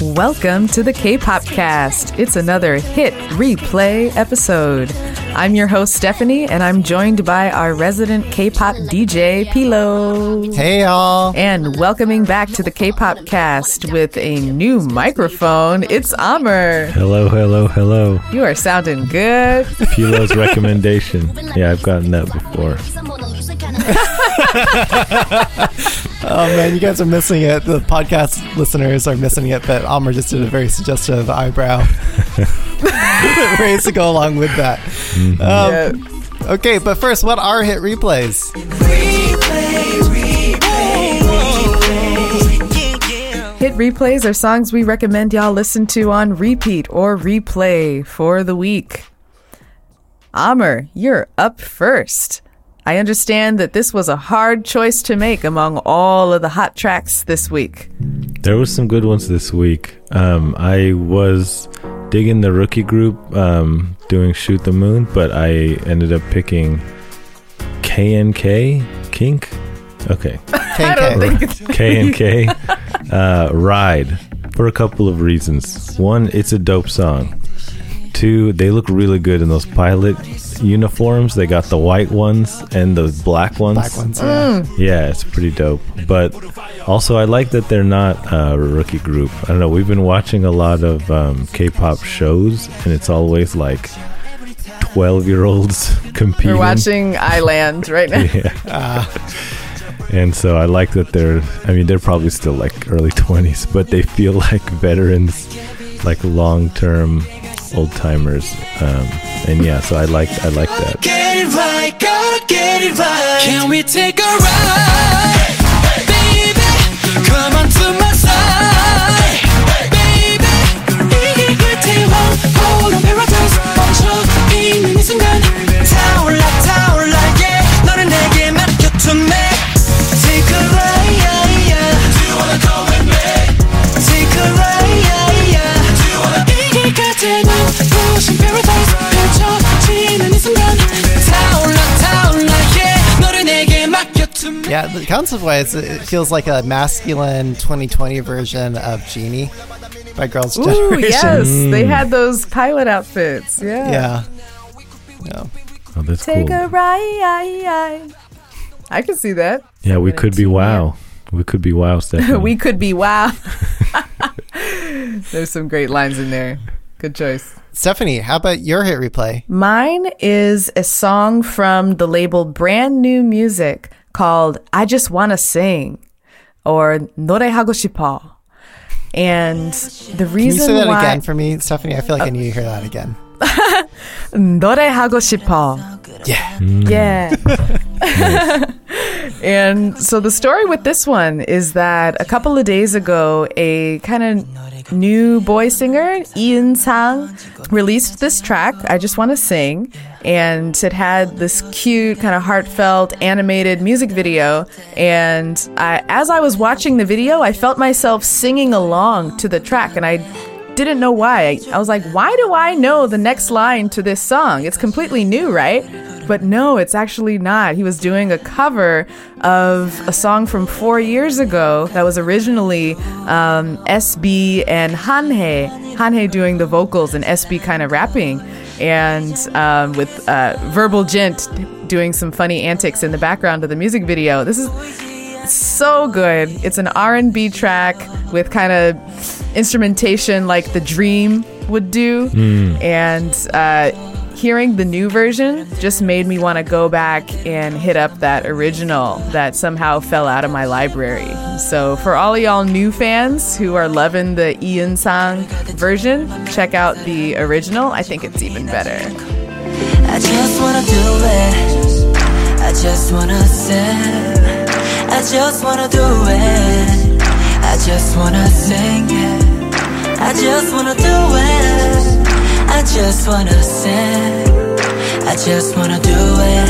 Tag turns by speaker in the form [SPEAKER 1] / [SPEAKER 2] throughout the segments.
[SPEAKER 1] Welcome to the K-Pop Cast. It's another hit replay episode. I'm your host Stephanie, and I'm joined by our resident K-pop DJ Pilo.
[SPEAKER 2] Hey y'all.
[SPEAKER 1] And welcoming back to the K-Pop Cast with a new microphone, it's Amr.
[SPEAKER 3] Hello, hello, hello.
[SPEAKER 1] You are sounding good.
[SPEAKER 3] Pilo's recommendation. Yeah, I've gotten that before.
[SPEAKER 2] Oh man, you guys are missing it. The podcast listeners are missing it, but Amr just did a very suggestive eyebrow raise to go along with that. Um, Okay, but first, what are hit replays?
[SPEAKER 1] Hit replays are songs we recommend y'all listen to on repeat or replay for the week. Amr, you're up first. I understand that this was a hard choice to make among all of the hot tracks this week.
[SPEAKER 3] There was some good ones this week. Um, I was digging the rookie group um, doing Shoot the Moon, but I ended up picking KNK Kink. Okay,
[SPEAKER 1] I don't
[SPEAKER 2] KNK.
[SPEAKER 1] think it's
[SPEAKER 3] KNK uh, Ride for a couple of reasons. One, it's a dope song. Two, they look really good in those pilot uniforms. They got the white ones and the black ones.
[SPEAKER 2] Black ones. Yeah.
[SPEAKER 3] Yeah, it's pretty dope. But also, I like that they're not a rookie group. I don't know. We've been watching a lot of um, K-pop shows, and it's always like twelve-year-olds competing.
[SPEAKER 1] We're watching Island right now.
[SPEAKER 3] Yeah. and so I like that they're. I mean, they're probably still like early twenties, but they feel like veterans, like long-term old timers. Um, and yeah, so I like. I like that.
[SPEAKER 4] get it right, get it right. Can we take a ride, baby? Come on to me. Yeah,
[SPEAKER 2] the concept wise, it feels like a masculine 2020 version of Genie by Girls'
[SPEAKER 1] Ooh,
[SPEAKER 2] Generation.
[SPEAKER 1] yes. Mm. They had those pilot outfits. Yeah.
[SPEAKER 2] Yeah. Yeah.
[SPEAKER 3] Oh, that's
[SPEAKER 1] Take
[SPEAKER 3] cool.
[SPEAKER 1] a ride. I can see that.
[SPEAKER 3] Yeah, we could be wow. We could be wow, Stephanie.
[SPEAKER 1] we could be wow. There's some great lines in there. Good choice.
[SPEAKER 2] Stephanie, how about your hit replay?
[SPEAKER 1] Mine is a song from the label Brand New Music called I Just Wanna Sing or 노래하고 싶어. And the
[SPEAKER 2] Can you
[SPEAKER 1] reason
[SPEAKER 2] say that
[SPEAKER 1] why
[SPEAKER 2] again for me, Stephanie? I feel like I need to hear that again.
[SPEAKER 1] 노래하고 싶어.
[SPEAKER 2] Yeah.
[SPEAKER 1] Yeah. and so the story with this one is that a couple of days ago, a kind of new boy singer, Ian Sang, released this track, I Just Want to Sing. And it had this cute, kind of heartfelt, animated music video. And I, as I was watching the video, I felt myself singing along to the track. And I didn't know why. I was like, why do I know the next line to this song? It's completely new, right? But no, it's actually not. He was doing a cover of a song from four years ago that was originally um, SB and Hanhae. Hanhae doing the vocals and SB kind of rapping. And um, with uh, Verbal Jint doing some funny antics in the background of the music video. This is so good. It's an R&B track with kind of instrumentation like the Dream would do, and uh, hearing the new version just made me want to go back and hit up that original that somehow fell out of my library. So for all y'all new fans who are loving the Ian Sang version, check out the original. I think it's even better.
[SPEAKER 4] I just wanna do it. I just wanna sing. I just wanna do it. I just wanna sing it. I just wanna do it. I just wanna sing. I just wanna do it.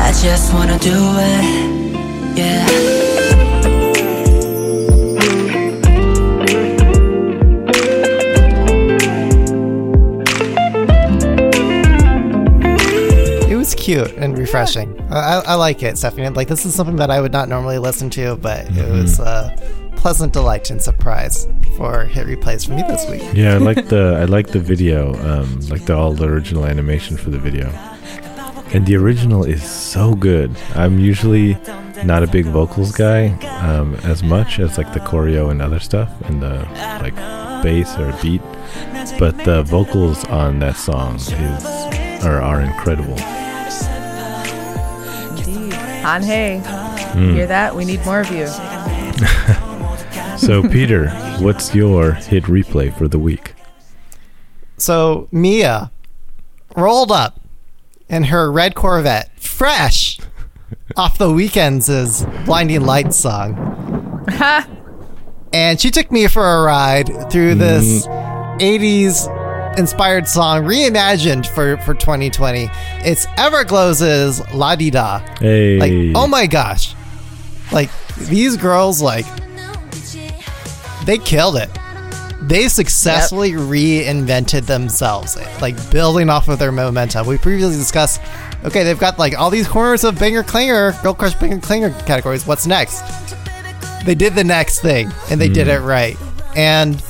[SPEAKER 4] I just wanna do it. Yeah.
[SPEAKER 2] It was cute and refreshing. I, I, I like it, Stephanie. Like this is something that I would not normally listen to, but it was uh, pleasant delight and surprise for hit replays for me this week.
[SPEAKER 3] Yeah, I like the I like the video, um, like the all the original animation for the video, and the original is so good. I'm usually not a big vocals guy um, as much as like the choreo and other stuff and the like bass or beat, but the vocals on that song is are, are incredible.
[SPEAKER 1] Hanhae,
[SPEAKER 3] Mm.
[SPEAKER 1] hear that? We need more of you.
[SPEAKER 3] So Peter, what's your hit replay for the week?
[SPEAKER 2] So Mia rolled up in her red Corvette, fresh off the Weeknd's "Is blinding lights song. and she took me for a ride through mm-hmm. this 80s inspired song reimagined for, for 2020. It's Everglow's La Di Da.
[SPEAKER 3] Hey,
[SPEAKER 2] Like, oh my gosh. Like, these girls, like, they killed it. They successfully reinvented themselves, like building off of their momentum. We previously discussed, okay, they've got like all these corners of banger clanger, girl crush banger clanger categories. What's next? They did the next thing, and they did mm. it right. And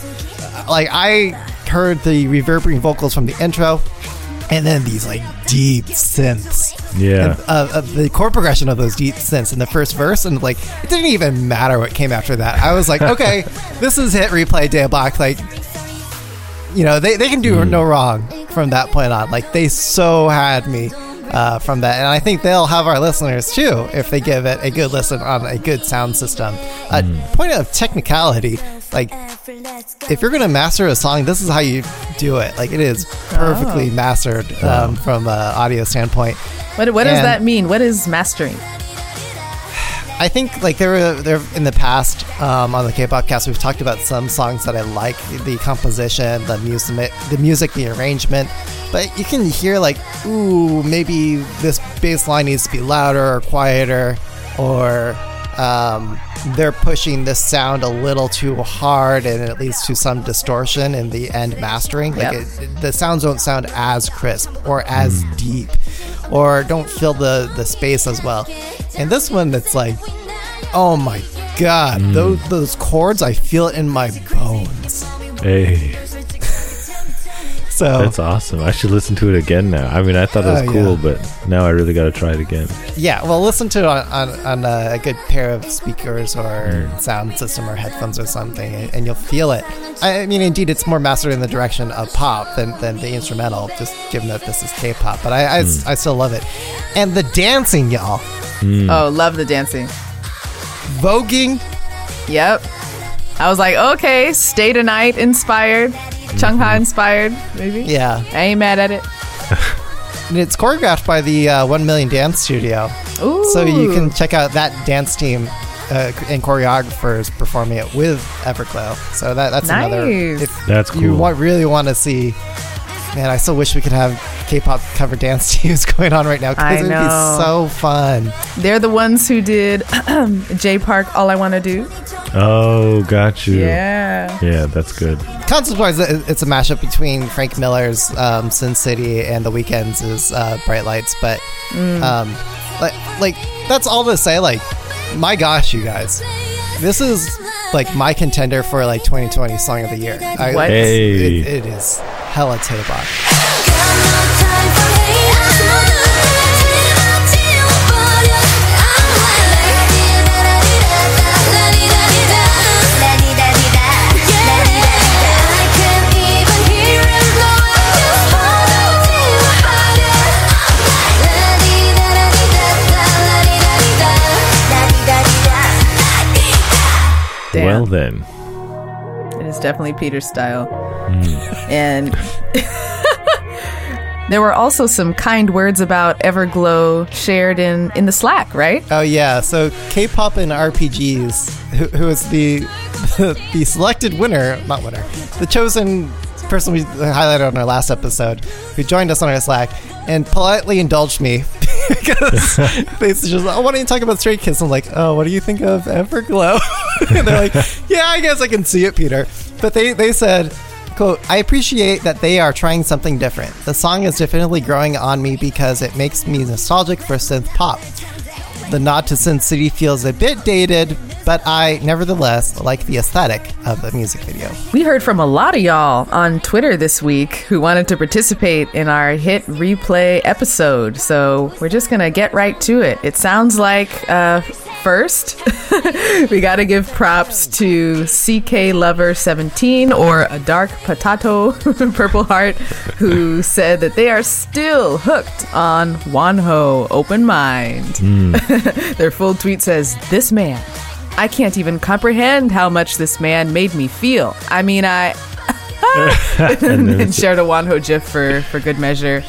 [SPEAKER 2] like I heard the reverberating vocals from the intro, and then these like deep synths
[SPEAKER 3] yeah,
[SPEAKER 2] uh, uh, the chord progression of those deep synths in the first verse, and like it didn't even matter what came after that. I was like, okay, this is hit replay day block. Like, you know, they, they can do no wrong from that point on. Like, they so had me uh, from that, and I think they'll have our listeners too if they give it a good listen on a good sound system. Uh, Point of technicality, like if you're gonna master a song, this is how you do it. Like, it is perfectly mastered um, from an audio standpoint.
[SPEAKER 1] What, what does
[SPEAKER 2] And-
[SPEAKER 1] that mean? What is mastering?
[SPEAKER 2] I think like there were there in the past um, on the K-pop cast we've talked about some songs that I like the composition, the music, the music, the arrangement, but you can hear like ooh maybe this bass line needs to be louder or quieter, or um, they're pushing this sound a little too hard and it leads to some distortion in the end mastering. Like
[SPEAKER 1] Yep.
[SPEAKER 2] it, the sounds don't sound as crisp or as deep or don't fill the the space as well. And this one that's like oh my god, those those chords I feel it in my bones.
[SPEAKER 3] hey,
[SPEAKER 2] So
[SPEAKER 3] that's awesome. I should listen to it again now. I mean, I thought it was
[SPEAKER 2] Oh,
[SPEAKER 3] cool,
[SPEAKER 2] yeah.
[SPEAKER 3] but now I really got to try it again.
[SPEAKER 2] yeah, well listen to it on, on, on uh, a good pair of speakers or hmm. sound system or headphones or something and, and you'll feel it. I I mean indeed it's more mastered in the direction of pop than, than the instrumental, just given that this is K pop. But I, I, hmm. I still love it. And the dancing, y'all. Hmm.
[SPEAKER 1] Oh, love the dancing.
[SPEAKER 2] Voguing
[SPEAKER 1] Yep. I was like, okay, stay tonight inspired, Chung Ha inspired, maybe.
[SPEAKER 2] Yeah.
[SPEAKER 1] I ain't mad at it.
[SPEAKER 2] And it's choreographed by the uh, 1 Million Dance Studio.
[SPEAKER 1] Ooh.
[SPEAKER 2] So you can check out that dance team uh, and choreographers performing it with Everglow. So that, that's another.
[SPEAKER 1] Nice.
[SPEAKER 2] If
[SPEAKER 3] That's
[SPEAKER 2] you
[SPEAKER 3] cool.
[SPEAKER 2] want, really want to see, man, I still wish we could have K-pop cover dance teams going on right now
[SPEAKER 1] I
[SPEAKER 2] because it would be
[SPEAKER 1] know.
[SPEAKER 2] so fun.
[SPEAKER 1] They're the ones who did Jay Park. All I want to do.
[SPEAKER 3] Oh, got you.
[SPEAKER 1] Yeah.
[SPEAKER 3] Yeah, that's good.
[SPEAKER 2] Concept-wise, it- it's a mashup between Frank Miller's um, Sin City and The Weeknd's uh, Bright Lights. But um, like, like that's all to say. Like, my gosh, you guys, this is like my contender for like 2020 Song of the Year. I,
[SPEAKER 1] What?
[SPEAKER 3] Hey.
[SPEAKER 2] it, it is hella daebak.
[SPEAKER 1] Damn.
[SPEAKER 3] Well then,
[SPEAKER 1] It is definitely Peter's style. Hmm. And there were also some kind words about Everglow shared in, in the Slack, right?
[SPEAKER 2] Oh yeah, so K-pop and RPGs, who, who is the, the selected winner, not winner, the chosen person we highlighted on our last episode, who joined us on our Slack and politely indulged me because they just, I want to talk about Stray Kids. I'm like, oh, what do you think of Everglow? and they're like, yeah, I guess I can see it, Peter. But they they said. Quote, I appreciate that they are trying something different. The song is definitely growing on me because it makes me nostalgic for synth pop. The nod to Sin City feels a bit dated, but I nevertheless like the aesthetic of the music video.
[SPEAKER 1] We heard from a lot of y'all on Twitter this week who wanted to participate in our hit replay episode. So we're just going to get right to it. It sounds like uh, first, we got to give props to CK Lover 17 or a dark potato purple heart who said that they are still hooked on Wonho open mind. Their full tweet says, This man, I can't even comprehend how much this man made me feel. I mean, I.
[SPEAKER 3] And then
[SPEAKER 1] shared a Wonho GIF for, for good measure.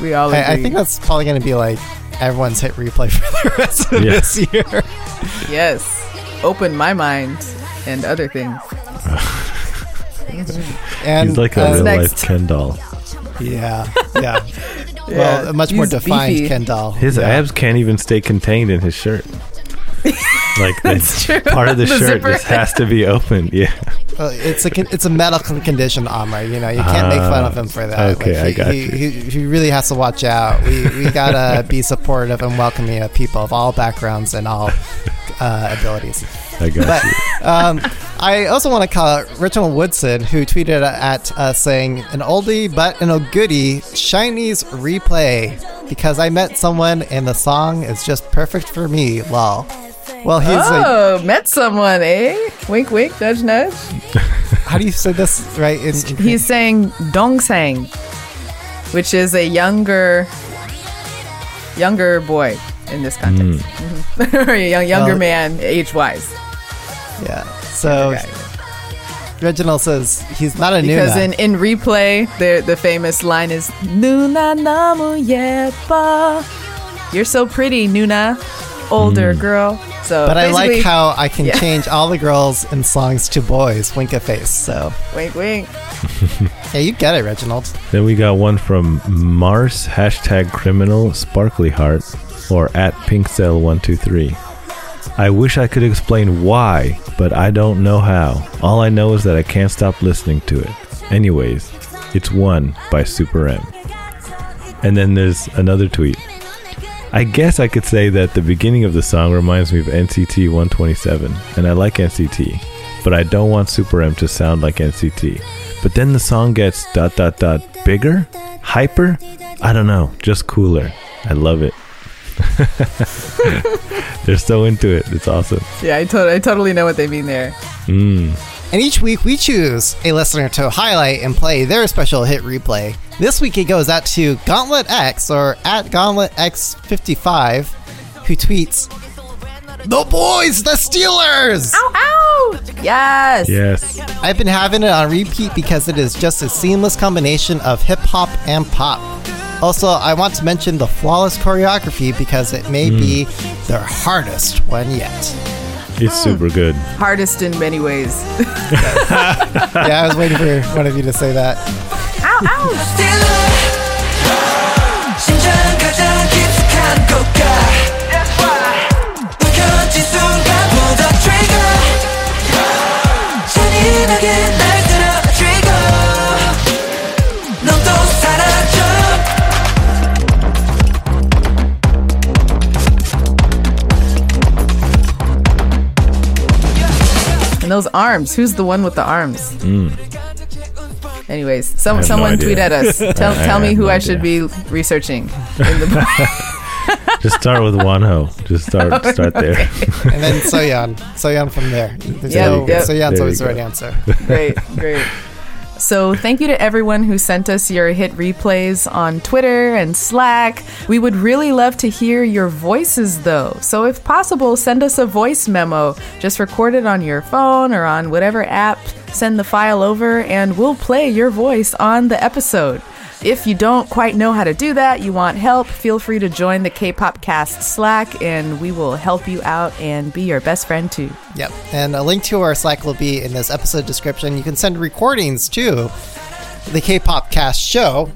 [SPEAKER 1] We all agree.
[SPEAKER 2] I, I think that's probably going to be like everyone's hit replay for the rest of
[SPEAKER 3] Yeah.
[SPEAKER 2] this year.
[SPEAKER 1] yes, open my mind and other things.
[SPEAKER 2] And
[SPEAKER 3] He's like a
[SPEAKER 2] uh,
[SPEAKER 3] real life
[SPEAKER 1] next?
[SPEAKER 3] Ken doll.
[SPEAKER 2] yeah, yeah.
[SPEAKER 1] Yeah,
[SPEAKER 2] well, a much more defined
[SPEAKER 1] beefy.
[SPEAKER 2] Ken doll.
[SPEAKER 3] His
[SPEAKER 2] yeah.
[SPEAKER 3] abs can't even stay contained in his shirt. Like
[SPEAKER 1] That's
[SPEAKER 3] the
[SPEAKER 1] true.
[SPEAKER 3] part of the,
[SPEAKER 1] The
[SPEAKER 3] shirt
[SPEAKER 1] zipper.
[SPEAKER 3] just has to be open. Yeah.
[SPEAKER 2] Uh, it's a con- it's a medical condition, Amr. You know, you can't make fun of him for that.
[SPEAKER 3] Okay,
[SPEAKER 2] Like,
[SPEAKER 3] I
[SPEAKER 2] he,
[SPEAKER 3] got
[SPEAKER 2] he,
[SPEAKER 3] you.
[SPEAKER 2] He, he really has to watch out. We we gotta be supportive and welcoming of people of all backgrounds and all uh, abilities.
[SPEAKER 3] I got
[SPEAKER 2] But
[SPEAKER 3] you.
[SPEAKER 2] um, I also want to call out Reginald Woodson, who tweeted at us saying, "An oldie but an old goodie, SHINee's replay." Because I met someone and the song is just perfect for me. Lol. Well, he's like,
[SPEAKER 1] Oh, met someone, eh? Wink, wink, nudge, nudge.
[SPEAKER 2] how do you say this right? In, in
[SPEAKER 1] He's saying dongsaeng, which is a younger, younger boy in this context, or a young, younger
[SPEAKER 2] Well-
[SPEAKER 1] man, age-wise.
[SPEAKER 2] yeah. So Reginald says he's not a
[SPEAKER 1] Because
[SPEAKER 2] Nuna.
[SPEAKER 1] in, in replay, the the famous line is Nuna namu yepa. You're so pretty, Nuna. Older hmm. girl. So
[SPEAKER 2] but I like
[SPEAKER 1] basically-
[SPEAKER 2] how I can
[SPEAKER 1] Yeah.
[SPEAKER 2] change all the girls in songs to boys. Wink a face. So
[SPEAKER 1] wink wink.
[SPEAKER 2] yeah, you get it, Reginald.
[SPEAKER 3] Then we got one from Mars hashtag criminal sparkly heart or at pinkcell123. I wish I could explain why, but I don't know how. All I know is that I can't stop listening to it. Anyways, it's one by Super M. And then there's another tweet. I guess I could say that the beginning of the song reminds me of NCT 127, and I like NCT, but I don't want Super M to sound like NCT. But then the song gets dot dot dot bigger, hyper. I don't know, just cooler. I love it. They're so into it. It's awesome.
[SPEAKER 1] Yeah, I, to- I totally know what they mean there.
[SPEAKER 3] Mm.
[SPEAKER 2] And each week we choose a listener to highlight and play their special hit replay. This week it goes out to Gauntlet X or at Gauntlet X55 who tweets The boys, the Steelers!
[SPEAKER 1] Ow, ow! Yes.
[SPEAKER 3] Yes.
[SPEAKER 2] I've been having it on repeat because it is just a seamless combination of hip hop and pop. Also, I want to mention the flawless choreography because it may hmm. be their hardest one yet.
[SPEAKER 3] It's super good.
[SPEAKER 1] Hardest in many ways.
[SPEAKER 2] Yeah, I was waiting for one of you to say that.
[SPEAKER 1] ow, ow! And those arms. Who's the one with the arms? Hmm.
[SPEAKER 3] Anyways,
[SPEAKER 1] some,
[SPEAKER 3] have no
[SPEAKER 1] someone tweet at us. Tell,
[SPEAKER 3] I
[SPEAKER 1] tell me who
[SPEAKER 3] no
[SPEAKER 1] I should be researching. In the
[SPEAKER 3] Just start with Wonho. Just start start there.
[SPEAKER 2] And then Soyeon. Soyeon from there. There's
[SPEAKER 1] Yep,
[SPEAKER 2] no,
[SPEAKER 1] yep.
[SPEAKER 2] Soyeon's
[SPEAKER 3] There
[SPEAKER 2] always
[SPEAKER 3] you
[SPEAKER 2] the right
[SPEAKER 3] go.
[SPEAKER 2] answer.
[SPEAKER 1] great, great. So, thank you to everyone who sent us your hit replays on Twitter and Slack. We would really love to hear your voices, though. So, if possible, send us a voice memo. Just record it on your phone or on whatever app. Send the file over, and we'll play your voice on the episode. If you don't quite know how to do that, you want help, feel free to join the K pop cast Slack, and we will help you out and be your best friend, too.
[SPEAKER 2] Yep. And a link to our Slack will be in this episode description. You can send recordings to the K-Pop Cast Show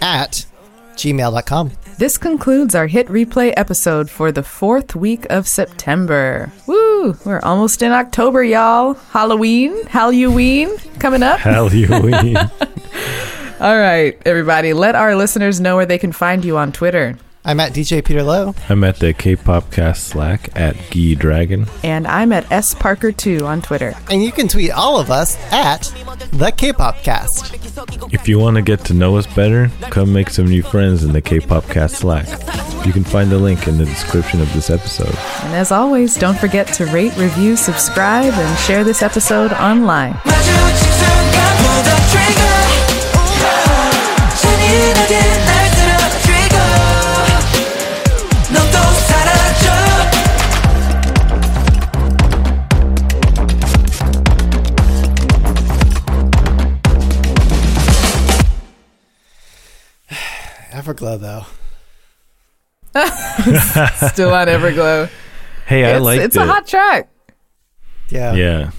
[SPEAKER 2] at gmail.com.
[SPEAKER 1] This concludes our hit replay episode for the fourth week of September. Woo! We're almost in October, y'all. Halloween, Halloween coming up.
[SPEAKER 3] Halloween.
[SPEAKER 1] All right, everybody, let our listeners know where they can find you on Twitter.
[SPEAKER 2] I'm at DJ Peter Lowe.
[SPEAKER 3] I'm at the K-pop cast Slack at Gee Dragon.
[SPEAKER 1] And I'm at S Parker2 on Twitter.
[SPEAKER 2] And you can tweet all of us at the K-pop cast.
[SPEAKER 3] If you want to get to know us better, come make some new friends in the K-pop cast Slack. You can find the link in the description of this episode.
[SPEAKER 1] And as always, don't forget to rate, review, subscribe, and share this episode online.
[SPEAKER 2] Everglow, though.
[SPEAKER 1] Still on Everglow.
[SPEAKER 3] Hey, I
[SPEAKER 1] it's
[SPEAKER 3] liked
[SPEAKER 1] it's
[SPEAKER 3] it.
[SPEAKER 1] a hot track.
[SPEAKER 2] Yeah.
[SPEAKER 3] Yeah.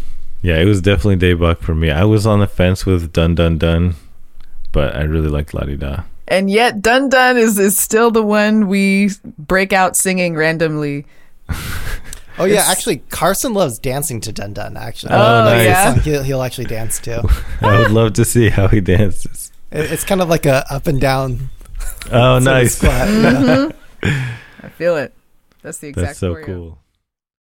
[SPEAKER 3] Yeah, it was definitely daebak for me. I was on the fence with Dun Dun Dun, but I really liked La Di Da.
[SPEAKER 1] And yet Dun Dun is, is still the one we break out singing randomly.
[SPEAKER 2] Oh yeah, actually, Carson loves dancing to Dun Dun. Actually,
[SPEAKER 1] Oh, oh
[SPEAKER 3] nice.
[SPEAKER 1] yeah.
[SPEAKER 2] he'll, he'll actually dance too.
[SPEAKER 3] I would love to see how he dances.
[SPEAKER 2] It- it's kind of like a up and down.
[SPEAKER 3] Oh, nice.
[SPEAKER 2] squat, you know?
[SPEAKER 1] I feel it. That's the exact
[SPEAKER 3] That's so
[SPEAKER 1] choreo.
[SPEAKER 3] cool.